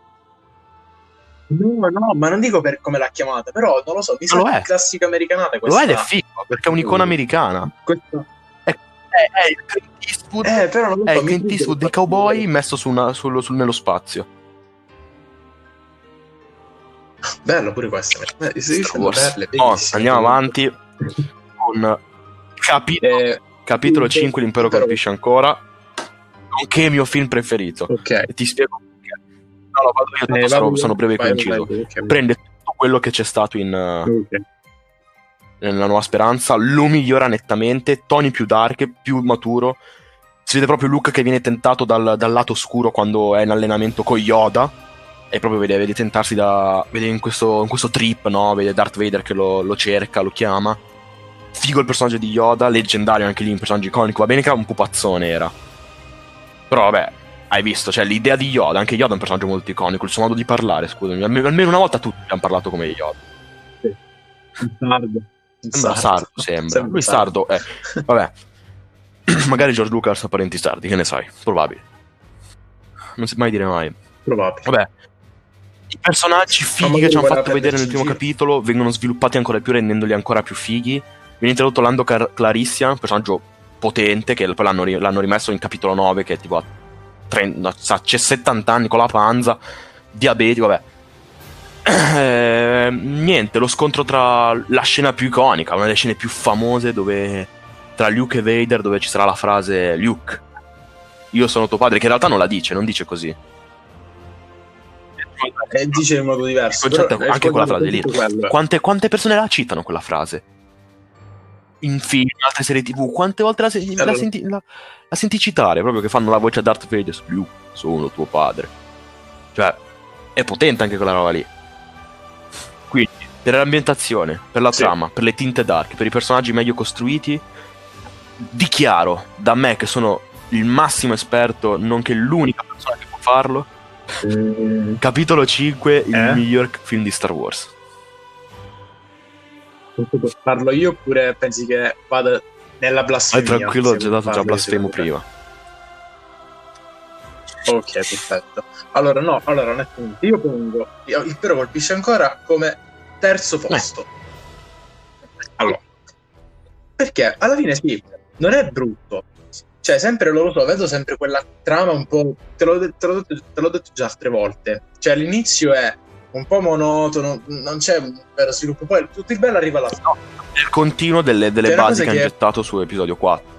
No, no, ma non dico per come l'ha chiamata, però non lo so, mi lo è. che classica americanata Lo questa. è ed è figo, perché è un'icona americana. questa- È, è il Clint Eastwood, Eh, però non è so, il Clint Eastwood dei cowboy messo su una- sul- sul- nello spazio. Bello pure questo. Eh, Star Wars. perle, Oh, andiamo avanti con capi- Eh, capitolo sì, 5 L'impero però- colpisce ancora nonché il mio film preferito ok. e ti spiego perché no no vado io tanto Eh, sono, vai, sono breve e conciso prende tutto quello che c'è stato in, uh, Ok. Nella nuova speranza lo migliora nettamente toni più dark più maturo. Si vede proprio Luke che viene tentato dal, dal lato oscuro quando è in allenamento con Yoda. E proprio vede, vede tentarsi da vede in questo, in questo trip no? Vede Darth Vader che lo, lo cerca lo chiama. Figo il personaggio di Yoda leggendario anche lì un personaggio iconico. Va bene che era un pupazzone era. Però vabbè hai visto cioè l'idea di Yoda anche Yoda è un personaggio molto iconico il suo modo di parlare scusami. Almeno, una volta tutti abbiamo parlato come Yoda. Sardo. Sembra sardo, [LAUGHS] sembra. Lui sardo, eh. Vabbè. [CLEARS THROAT] Magari George Lucas ha parenti sardi, che ne sai? Probabile. Non si mai dire mai. Probabile. Vabbè. I personaggi fighi che ci hanno fatto vedere nel primo capitolo vengono sviluppati ancora più, rendendoli ancora più fighi. Viene introdotto Lando Car- Clarissian, un personaggio potente, che poi l'hanno, ri- l'hanno rimesso in capitolo 9, che è tipo ha 30 sa- c'è 70 anni con la panza, diabetico, vabbè. Eh, niente, lo scontro tra la scena più iconica, una delle scene più famose dove tra Luke e Vader dove ci sarà la frase Luke, io sono tuo padre, che in realtà non la dice, non dice così. Eh, dice in modo diverso. Però anche quella frase lì. Quante, quante persone la citano quella frase? In film, in altre serie tv, quante volte la, se- la Allora. senti, la- la senti citare? Proprio che fanno la voce a Darth Vader, Luke, sono tuo padre. Cioè, è potente anche quella roba lì. Quindi, per l'ambientazione, per la Sì. trama, per le tinte dark, per i personaggi meglio costruiti, dichiaro da me che sono il massimo esperto, nonché l'unica persona che può farlo, Eh, capitolo 5, il Eh? miglior film di Star Wars. Parlo io oppure pensi che vada nella Vai blasfemia? tranquillo, ho già dato già blasfemo prima. Ok, perfetto. Allora, no, allora, onestamente, io pongo io- il però colpisce ancora come terzo posto. Allora, perché alla fine sì, non è brutto. Cioè, sempre lo so, vedo sempre quella trama un po'. Te l'ho, te l'ho detto, te l'ho detto già altre volte. Cioè, all'inizio è un po' monotono, non c'è un vero sviluppo. Poi tutto il bello arriva alla fine. No, è il continuo delle, delle basi cosa che hanno che- gettato su episodio 4.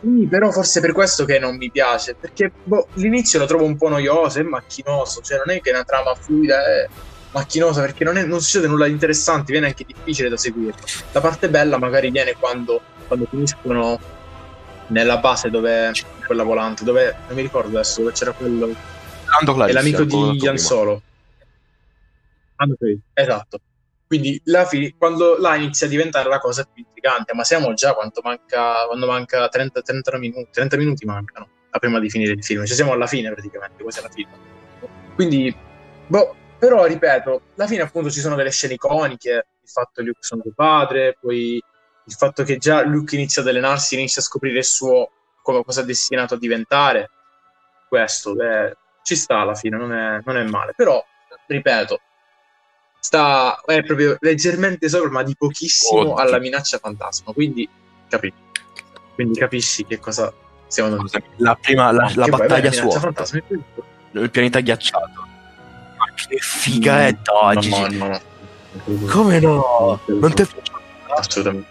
Sì, però forse per questo che non mi piace, perché boh, l'inizio lo trovo un po' noioso e macchinoso, cioè non è che è una trama fluida, è macchinosa perché non, è- non succede nulla di interessante, viene anche difficile da seguire. La parte bella magari viene quando, quando finiscono nella base dove quella volante, dove non mi ricordo adesso dove c'era quello Lando è l'amico di detto Ian prima. Solo. Esatto. Quindi la fi- quando là inizia a diventare la cosa più intrigante, ma siamo già quanto manca, quando manca 30, 30 minuti, 30 minuti mancano prima di finire il film, cioè siamo alla fine praticamente, quasi alla fine. Quindi, boh, però ripeto, alla fine appunto ci sono delle scene iconiche, il fatto che Luke sono suo padre, poi il fatto che già Luke inizia ad allenarsi, inizia a scoprire il suo, come cosa è destinato a diventare, questo beh, ci sta alla fine, non è, non è male, però ripeto, sta è proprio leggermente sopra, ma di pochissimo Oddio. alla minaccia fantasma, quindi capi- quindi capisci che cosa stiamo andando La prima, la, la battaglia beh, su minaccia Hoth, fantasma è tutto. il pianeta ghiacciato. Ma che figa è, dai, no, Gigi. no, no, no. Come no? Non ti assolutamente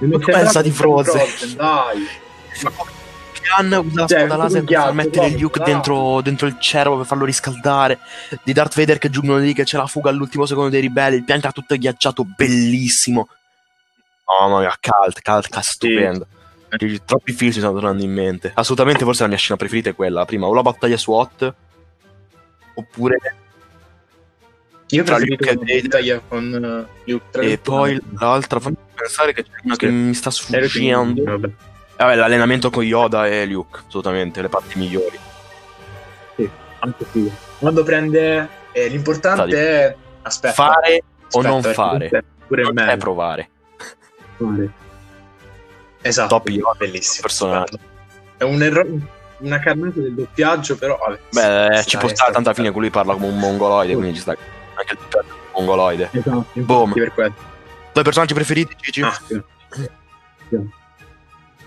Ma pensa di Frozen? dai che hanno usato la Cioè, spada laser per far mettere proprio, Luke dentro, dentro il cervo per farlo riscaldare. Di Darth Vader che giungono lì, che c'è la fuga all'ultimo secondo dei ribelli. Il pianeta tutto ghiacciato, bellissimo. Mamma mia, cult, cult, cult, stupendo. Gigi, Troppi film mi stanno tornando in mente. Assolutamente, forse la mia scena preferita è quella. Prima, o la battaglia Hot, oppure. io Tra Luke e Vader. con uh, Luke tra E Luke poi l'altra, fammi pensare che c'è una che Sì. mi sta sfuggendo. Vabbè. L'allenamento con Yoda e Luke, assolutamente, le parti migliori. anche qui quando prende eh, l'importante è aspetta Fare o aspetta, non perché fare. pure Non è provare. Fare. esatto Top Yoda, bellissimo personaggio. stupendo. è un errore una carnata del doppiaggio però vabbè, Beh, sì, ci può stare, tanto alla fine lui parla come un mongoloide, quindi ci sta anche il doppiaggio mongoloide. esatto Boom. per quello Tuoi personaggi preferiti, Gigi? ah, sì. Sì.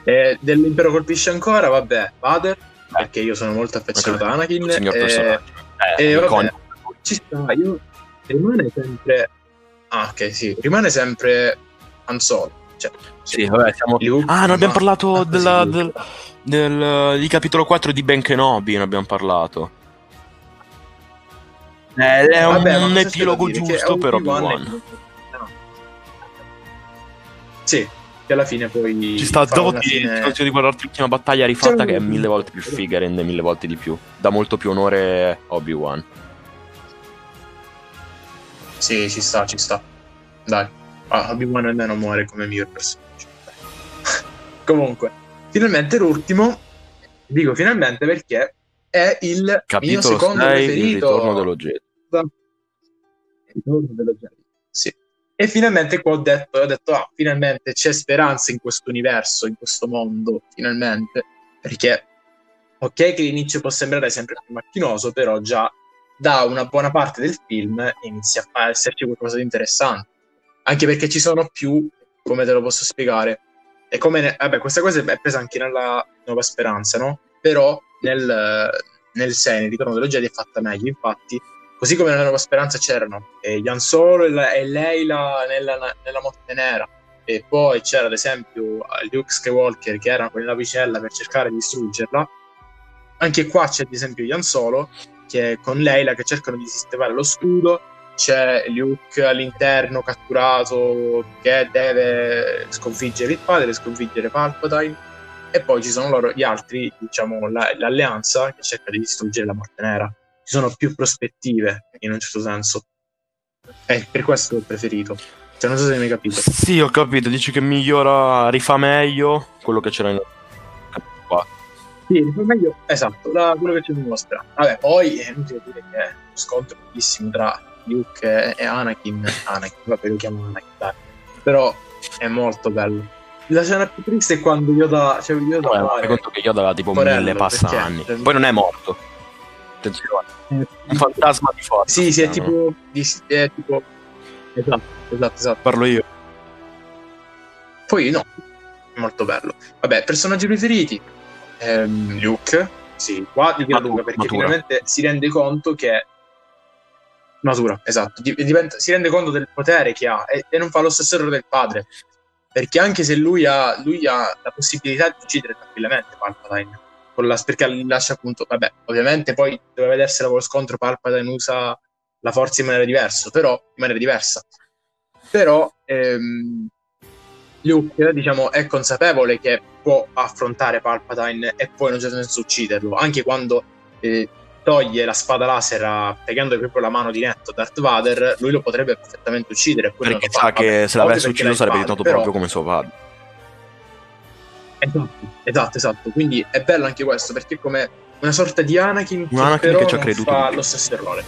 Eh, dell'impero colpisce ancora vabbè Vader perché io sono molto affezionato a Anakin Un signor eh, personaggio. Eh, eh, vabbè. ci sta io rimane sempre ah ok sì rimane sempre Han Solo cioè, Sì, vabbè, siamo... Luke, Ah, non abbiamo ma- parlato ah, della, sì, del, del- di capitolo 4 di Ben Kenobi, non abbiamo parlato. Eh, è un, Vabbè, un epilogo giusto per Obi-Wan. è- no. Sì, che alla fine poi Ci sta, dopo ti fine- consiglio di guardarti l'ultima battaglia rifatta che è mille volte più figa, rende mille volte di più. Dà molto più onore a Obi-Wan. Sì, ci sta, ci sta. Dai. Ah, Obi-Wan almeno muore come miglior personaggio. [LAUGHS] Comunque, finalmente l'ultimo, dico finalmente perché è il mio Capitolo secondo 6, il preferito. ritorno dello Jedi. Ritorno dello Jedi. Sì. E finalmente qua ho detto, ho detto, ah, finalmente c'è speranza in questo universo, in questo mondo, finalmente. Perché, ok che l'inizio può sembrare sempre più macchinoso, però già da una buona parte del film inizia a esserci qualcosa di interessante. Anche perché ci sono più, come te lo posso spiegare, e come, ne- vabbè, questa cosa è presa anche nella Nuova Speranza, no? Però nel, nel 6, nel Ritorno dello Jedi è fatta meglio, infatti Così come nella Nuova Speranza c'erano eh, Jan Solo e, la- Leila nella, nella Morte Nera. E poi c'era ad esempio eh, Luke Skywalker che era con la navicella per cercare di distruggerla. Anche qua c'è ad esempio Jan Solo che è con Leila che cercano di sistemare lo scudo. C'è Luke all'interno catturato che deve sconfiggere il padre, sconfiggere Palpatine. E poi ci sono loro, gli altri, diciamo, la- l'alleanza che cerca di distruggere la Morte Nera ci sono più prospettive in un certo senso. E per questo l'ho preferito. Cioè, non so se mi hai capito. Sì, ho capito, dici che migliora, rifà meglio quello che c'era in 4. Sì, rifà meglio. Esatto, da quello che ci mostra. Vabbè, poi è inutile dire che è uno scontro bellissimo tra Luke e Anakin. Anakin, vabbè, lo chiamo Anakin, dai. Però è molto bello. La scena più triste è quando Yoda... Cioè, Yoda Vabbè, conto che Yoda aveva tipo Porello, mille passa perché? anni. Poi non è morto. Attenzione. Eh, Un fantasma di forza. Sì, sì, è no? tipo... di- è tipo... Esatto, esatto, esatto. Parlo io. Poi no, è molto bello. Vabbè, personaggi preferiti? Ehm, Luke, sì, qua di gran lunga perché matura. finalmente si rende conto che matura, esatto, diventa, si rende conto del potere che ha e, e, non fa lo stesso errore del padre, perché anche se lui ha, lui ha la possibilità di uccidere tranquillamente Palpatine, la, perché lascia appunto, vabbè, ovviamente poi deve vedersela con lo scontro Palpatine usa la forza in maniera diversa, però in maniera diversa, però ehm, Luke diciamo è consapevole che può affrontare Palpatine e poi in un certo senso ucciderlo, anche quando eh, toglie la spada laser pegando proprio la mano di netto Darth Vader, lui lo potrebbe perfettamente uccidere. Perché sa che se l'avesse ucciso sarebbe diventato però... proprio come suo padre. Esatto, esatto, esatto. Quindi è bello anche questo perché è come una sorta di Anakin, Un Anakin che, che ci ha creduto fa lo stesso errore.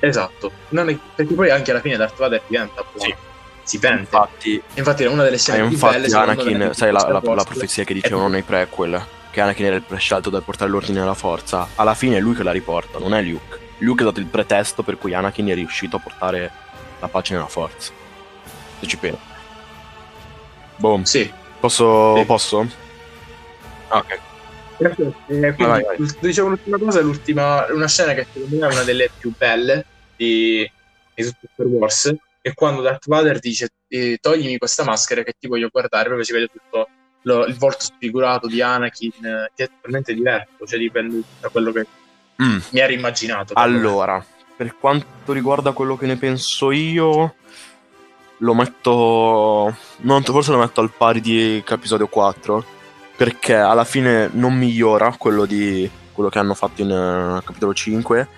Esatto, è... perché poi anche alla fine Darth Vader diventa buono. Sì. Si pente. Infatti, infatti, è una delle scene eh, più infatti, belle. Anakin, sai la, la, la, profezia che dicevano nei prequel che Anakin era il prescelto da portare l'ordine alla forza, alla fine è lui che la riporta, non è Luke. Luke è stato il pretesto per cui Anakin è riuscito a portare la pace nella forza. Se ci pensi. Boom. Sì. Posso? Sì. Posso? Ah, ok. Eh, quindi, vai, vai. Dicevo l'ultima cosa, l'ultima, una scena che secondo me è una delle più belle di, di tutto Star Wars, è quando Darth Vader dice eh, toglimi questa maschera che ti voglio guardare, proprio si vede tutto lo, il volto sfigurato di Anakin eh, che è totalmente diverso cioè di quello, da quello che mm. mi ero immaginato. Allora, per quanto riguarda quello che ne penso io, lo metto. Non, forse lo metto al pari di episodio 4. Perché alla fine non migliora quello, di, quello che hanno fatto in uh, capitolo 5.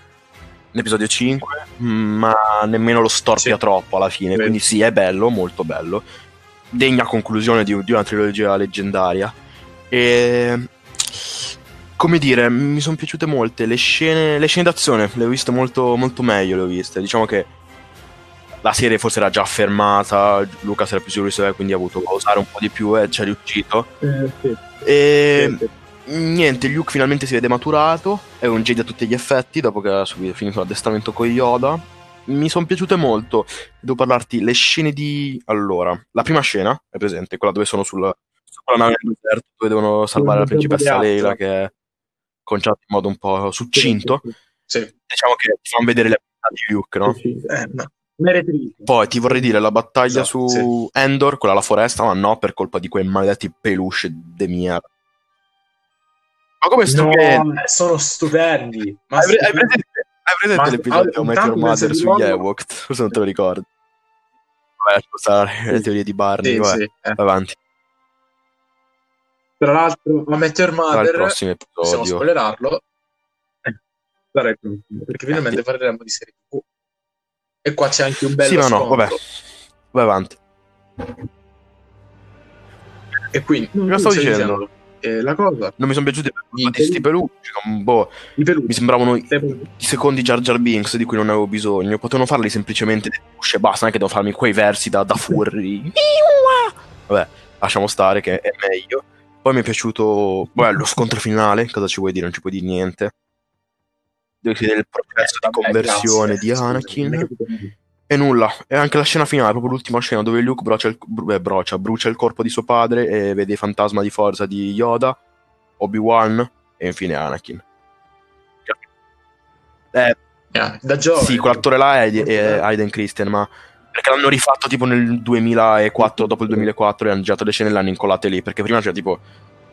In episodio 5, ma nemmeno lo storpia sì. troppo alla fine. Quindi sì, è bello, molto bello degna conclusione di, di una trilogia leggendaria. E come dire, mi sono piaciute molte le scene, le scene d'azione, le ho viste molto, molto meglio, le ho viste. Diciamo che la serie forse era già fermata, Lucas era più sicuro di sé, quindi ha avuto da usare un po' di più e ci è riuscito. Eh, sì. E sì, sì. niente, Luke finalmente si vede maturato, è un Jedi a tutti gli effetti, dopo che ha finito l'addestramento con Yoda mi sono piaciute molto. Devo parlarti le scene di. Allora, la prima scena è presente, quella dove sono sul, sulla nave del deserto, dove devono salvare la principessa Leila, che è conciata in modo un po' succinto. Sì. Diciamo che ti fanno vedere le abilità di Luke, no? Sì, eh, no. Poi ti vorrei dire la battaglia esatto, su sì. Endor, quella alla foresta, ma no, per colpa di quei maledetti peluche de mia. Ma come stupendi? No, sono stupendi. Ma hai, hai presente hai presente l'episodio Meteor Mother sugli Ewok? Scusa, [LAUGHS] non te lo ricordo. Vabbè, scusare le teorie di Barney. Sì, vabbè, sì, eh. avanti. Tra l'altro, a Meteor Mother, il prossimo episodio. possiamo spoilerarlo, eh, perché finalmente eh, parleremo di serie TV. E qua c'è anche un bello Sì, ma no, vabbè. Vai avanti. E quindi, cosa stavo dicendo? dicendo? eh, la cosa. Non mi sono piaciuti questi peluche, boh, mi sembravano i, i secondi Jar Jar Binks di cui non avevo bisogno. Potevano farli semplicemente delle usce e basta, non è che devo farmi quei versi da, da furri. Vabbè, lasciamo stare che è meglio. Poi mi è piaciuto beh, lo scontro finale, cosa ci vuoi dire? Non ci puoi dire niente. Il processo eh, di conversione grazie, di Anakin. E nulla, e anche la scena finale, proprio l'ultima scena dove Luke brocia il, beh, brocia, brucia il corpo di suo padre e vede il fantasma di forza di Yoda, Obi-Wan e infine Anakin. Eh, yeah, da giovane. Sì, quell'attore là è, è Aiden Christian, ma perché l'hanno rifatto tipo nel 2004, dopo il 2004 e hanno girato le scene e l'hanno incollate lì, perché prima c'era tipo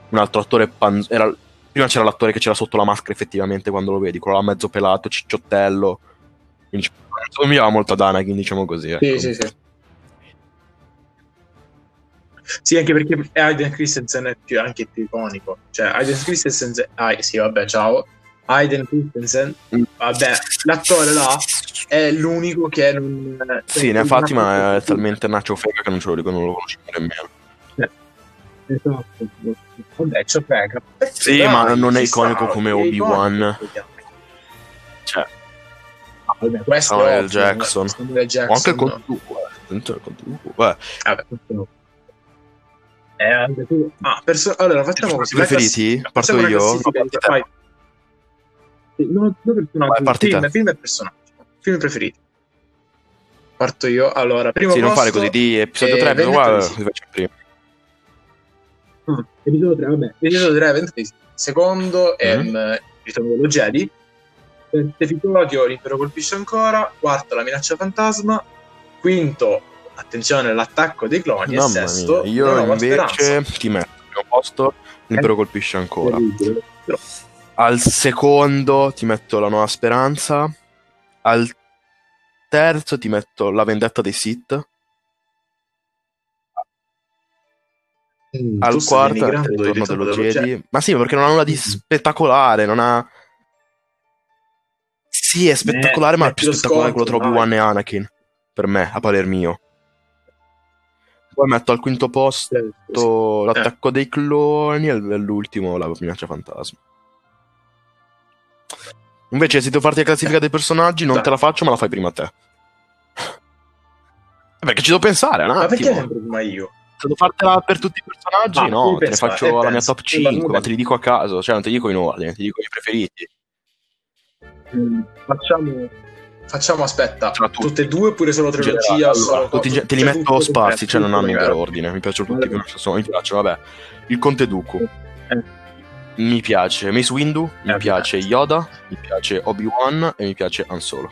un altro attore, pan- era, prima c'era l'attore che c'era sotto la maschera effettivamente quando lo vedi, quello là mezzo pelato, cicciottello, quindi somigliava molto ad Anakin, diciamo così. Ecco. Sì, sì, sì. Sì, anche perché Aiden Christensen è più, anche più iconico. Cioè, Aiden Christensen... Ah, sì, vabbè, ciao. Aiden Christensen, mm. vabbè, l'attore là è l'unico che non... Sì, ne ha fatti, ma è [LAUGHS] talmente nacho fega che non ce lo riconosco, non lo conosco nemmeno. Eh, esatto. Vabbè, c'ho fega. Sì, dai, ma non è iconico come Obi-Wan. Cioè, vabbè, questo Samuel è Jackson. Samuel Jackson. O anche con tu, Beh. Vabbè, questo eh, anche tu. Ah, perso- allora facciamo così. Preferiti? Parto io. Vai. Non, non personaggi, film, film e personaggi. Film preferiti. Parto io. Allora, primo Sì, posto, non fare così di episodio 3, però guarda, prima. Ah, episodio 3, vabbè. Episodio 3, Secondo mm. è mm. Ritorno dello Jedi Episodio, l'impero colpisce ancora. Quarto, la minaccia fantasma. Quinto, attenzione, l'attacco dei cloni. Mamma e sesto, mia, io invece speranza. ti metto al primo posto, l'impero colpisce ancora. Al secondo ti metto la nuova speranza. Al terzo ti metto la vendetta dei Sith. Mm, Al quarto il ritorno dello dello Jedi. Ma sì, perché non ha nulla di Mhm. spettacolare. Non ha. Sì, è spettacolare, ma è più spettacolare quello tra Obi-Wan e Anakin. Per me, a parer mio. Poi metto al quinto posto Jedi. l'attacco dei cloni e all'ultimo la minaccia fantasma. Invece, se devo farti la classifica dei personaggi, non te la faccio, ma la fai prima te. Perché ci devo pensare un Ma perché attimo. sempre prima io? Devo fartela per tutti i personaggi, Ah, no, te ne pensare, faccio e la mia pensa. top Sì, ma 5, ma te li dico a caso, cioè non te li dico in ordine, ti dico i preferiti. Mm, Facciamo... Facciamo, aspetta, tutti. tutte e due oppure solo trilogia? o allora, solo- tutti te li cioè, metto tutto sparsi, cioè non hanno in vero ordine, mi piacciono tutti come sono, mi piacciono, vabbè. Il Conte Dooku. Eh. Mi piace Mace Windu, mi Eh, piace Yoda, mi piace Obi-Wan e mi piace Han Solo.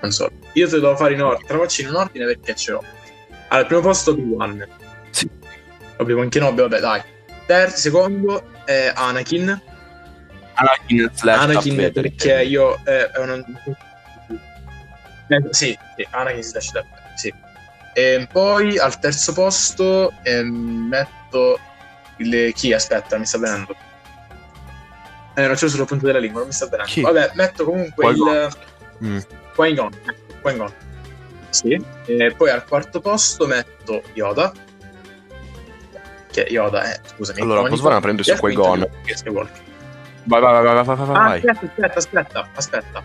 Non so. Io te lo devo fare in ordine. Te faccio in un ordine perché ce l'ho. Al primo posto Obi-Wan. Sì. Obi-Wan Kenobi, vabbè, dai. Terzo, secondo è Anakin. Anakin slash Anakin Vader, perché io eh, è una... Eh, sì, sì, Anakin slash Darth sì. E poi al terzo posto ehm, metto il... chi? Aspetta, mi sta venendo. Eh, non c'è sulla punta della lingua, non mi sta venendo. Chi? Vabbè, metto comunque Qui-Gon. il Mm. Qui-Gon. Qui-Gon. Sì. E poi al quarto posto metto Yoda. Che Yoda è, scusami. Allora, posso fare una E su Qui-Gon? Vai, vai, vai, vai, vai, vai, vai, Ah, aspetta, aspetta, aspetta, aspetta.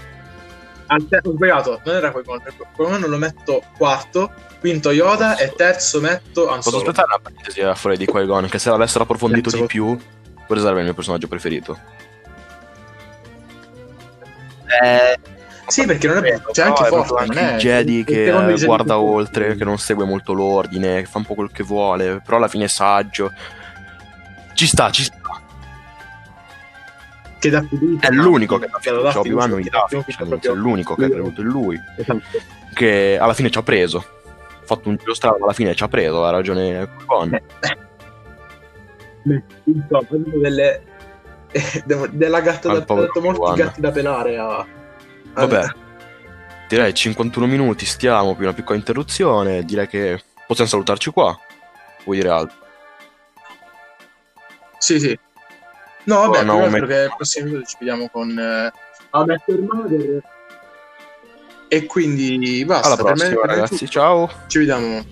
Ho sbagliato, non era Qui-Gon. Qui-Gon lo metto quarto, quinto Yoda e terzo metto Han Posso aspettare una parentesi a fuori di Qui-Gon, che se l'avessero approfondito Terzo di più, potrebbe sarebbe il mio personaggio preferito. Eh, Sì, perché non è c'è anche No, non anche il Jedi il che eh, Jedi guarda oltre, che non segue molto l'ordine, che fa un po' quel che vuole, però alla fine è saggio. Ci sta, ci sta. che dà fiducia. È l'unico che dà fiducia, Obi-Wan non gli dà fiducia, fiducia, proprio- è l'unico che ha creduto in lui, Esatto. che alla fine ci ha preso. Ha fatto un giro strano, alla fine ci ha preso, ha ragione Qui-Gon. Beh, insomma, proprio delle devo- [LAUGHS] della gatta da molti gatti da pelare a- Vabbè, direi 51 minuti, stiamo, più una piccola interruzione, direi che possiamo salutarci qua. Vuoi dire altro? Sì, sì. No, vabbè, Oh, no, me- che il prossimo video ci vediamo con eh, Mother. E quindi basta. Alla prossima per me è ragazzi, tutto. ciao! Ci vediamo